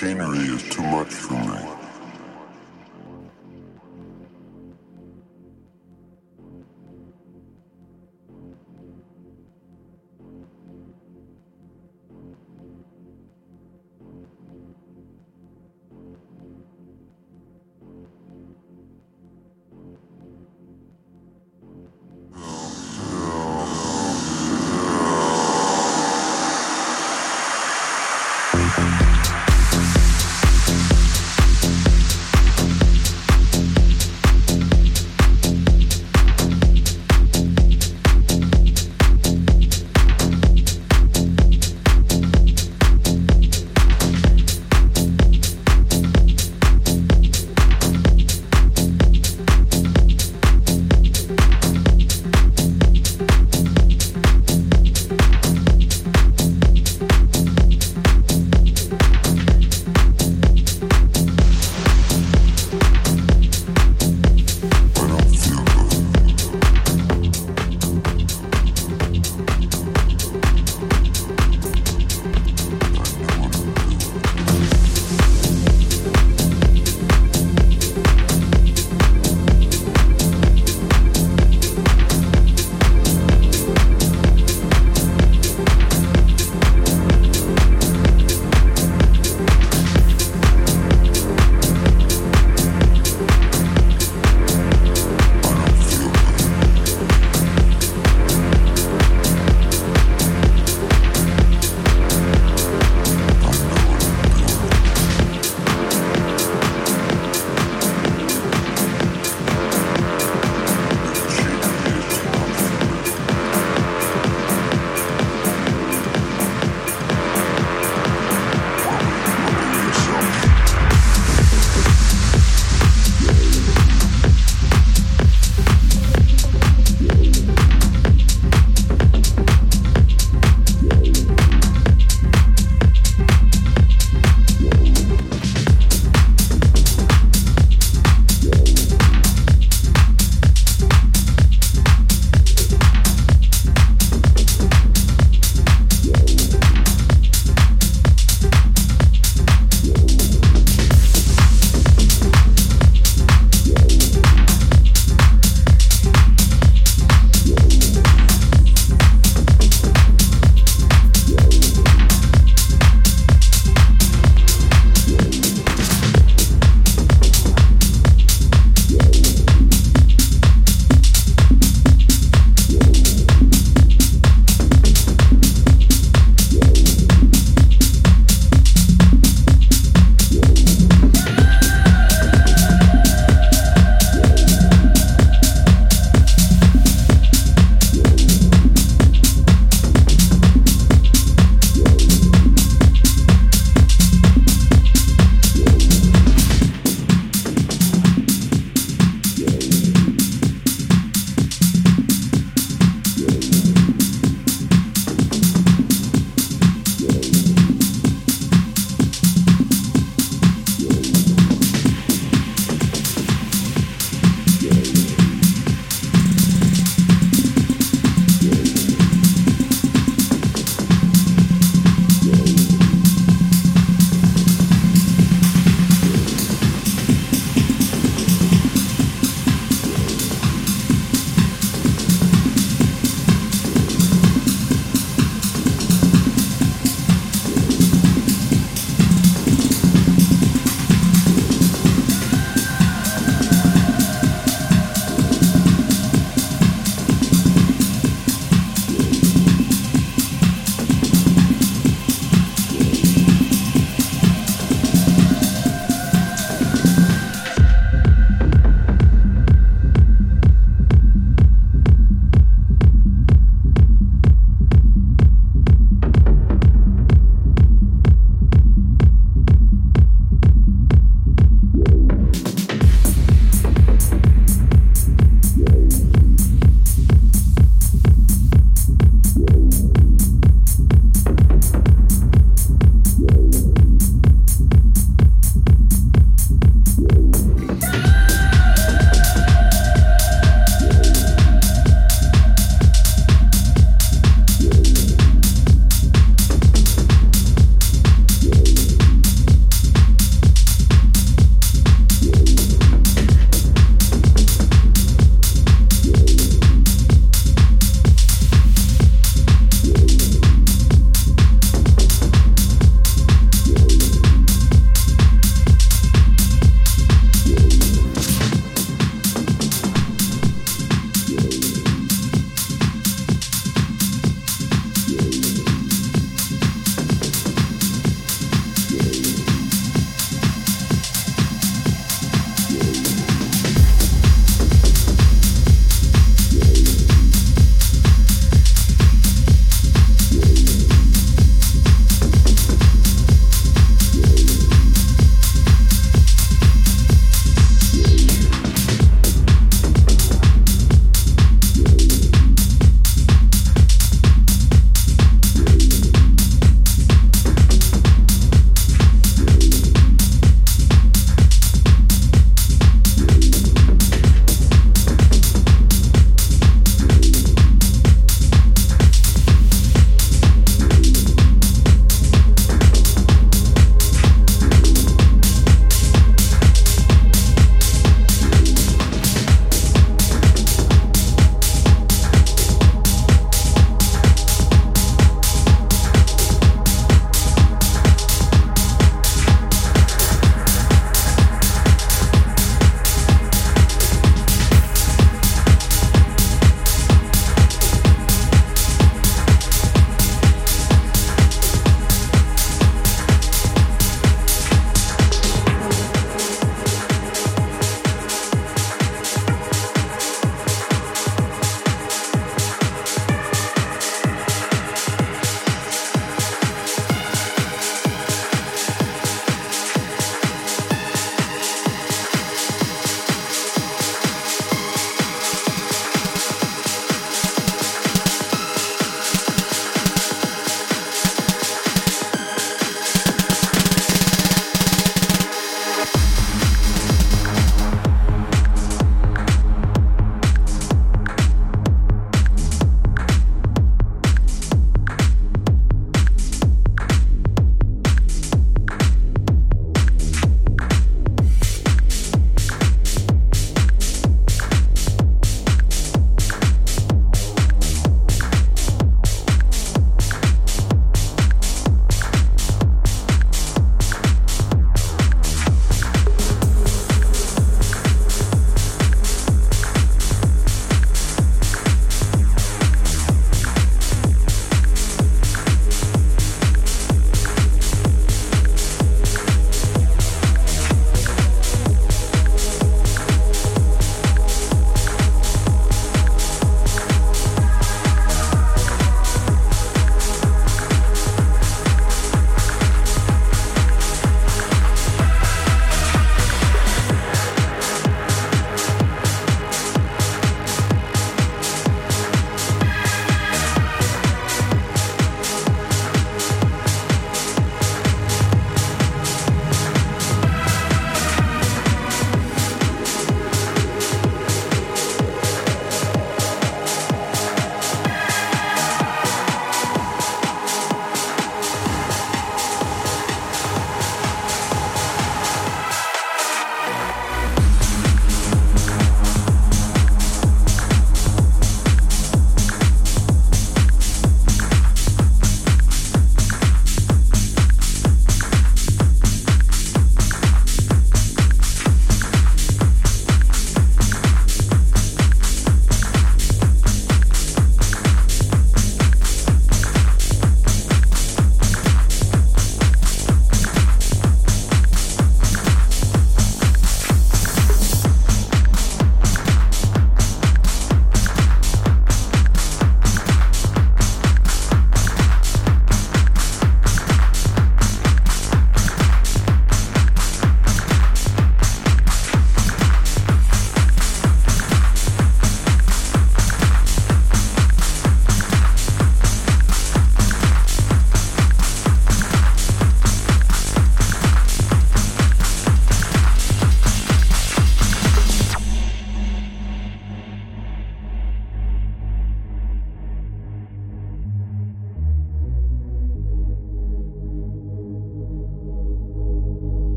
machinery is too much for me.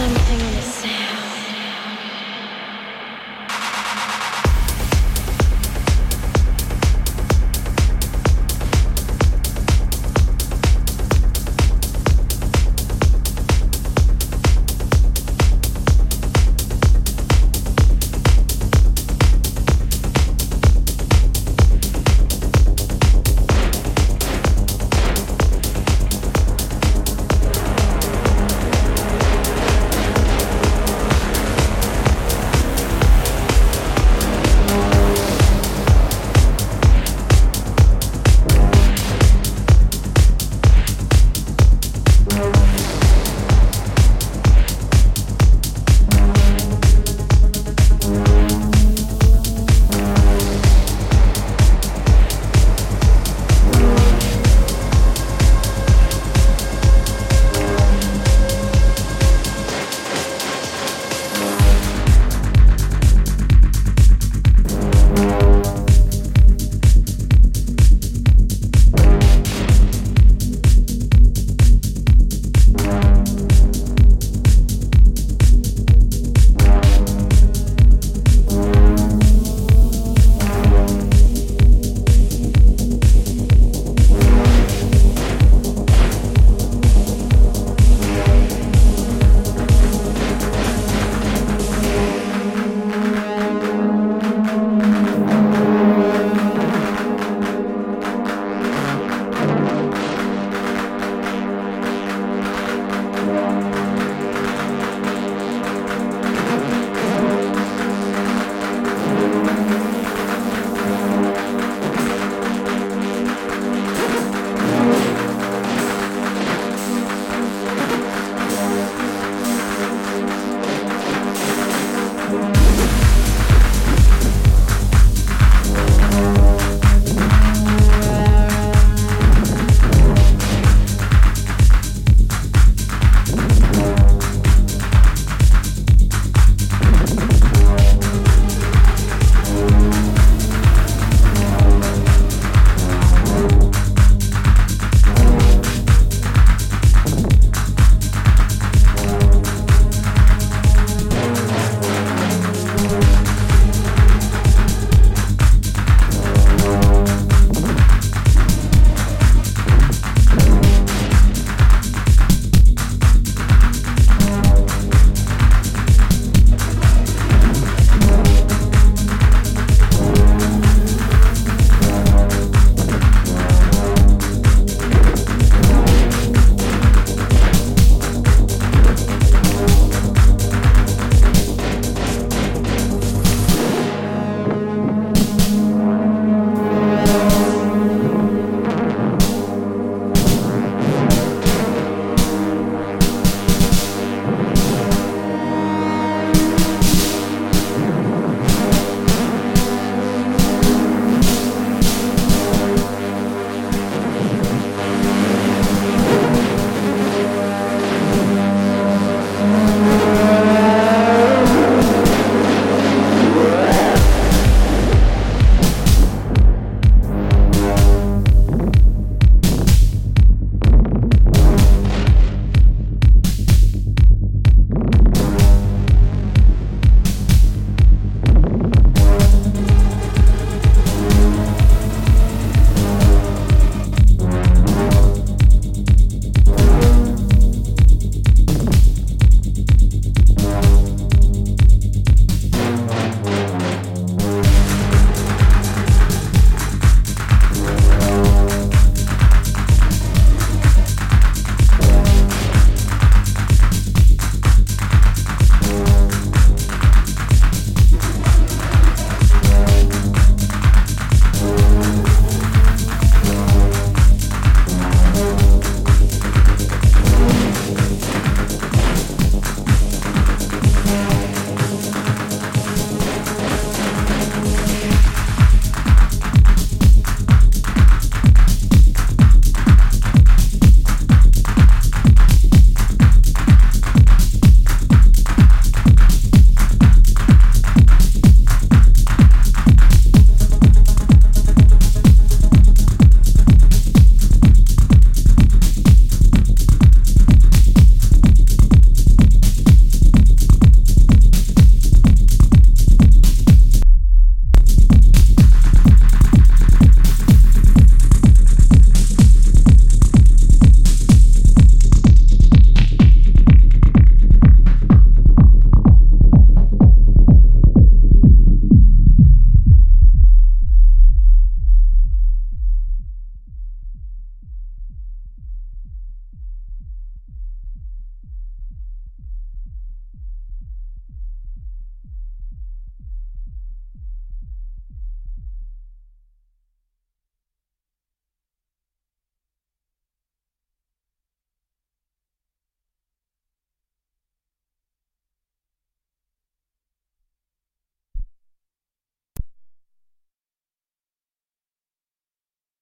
something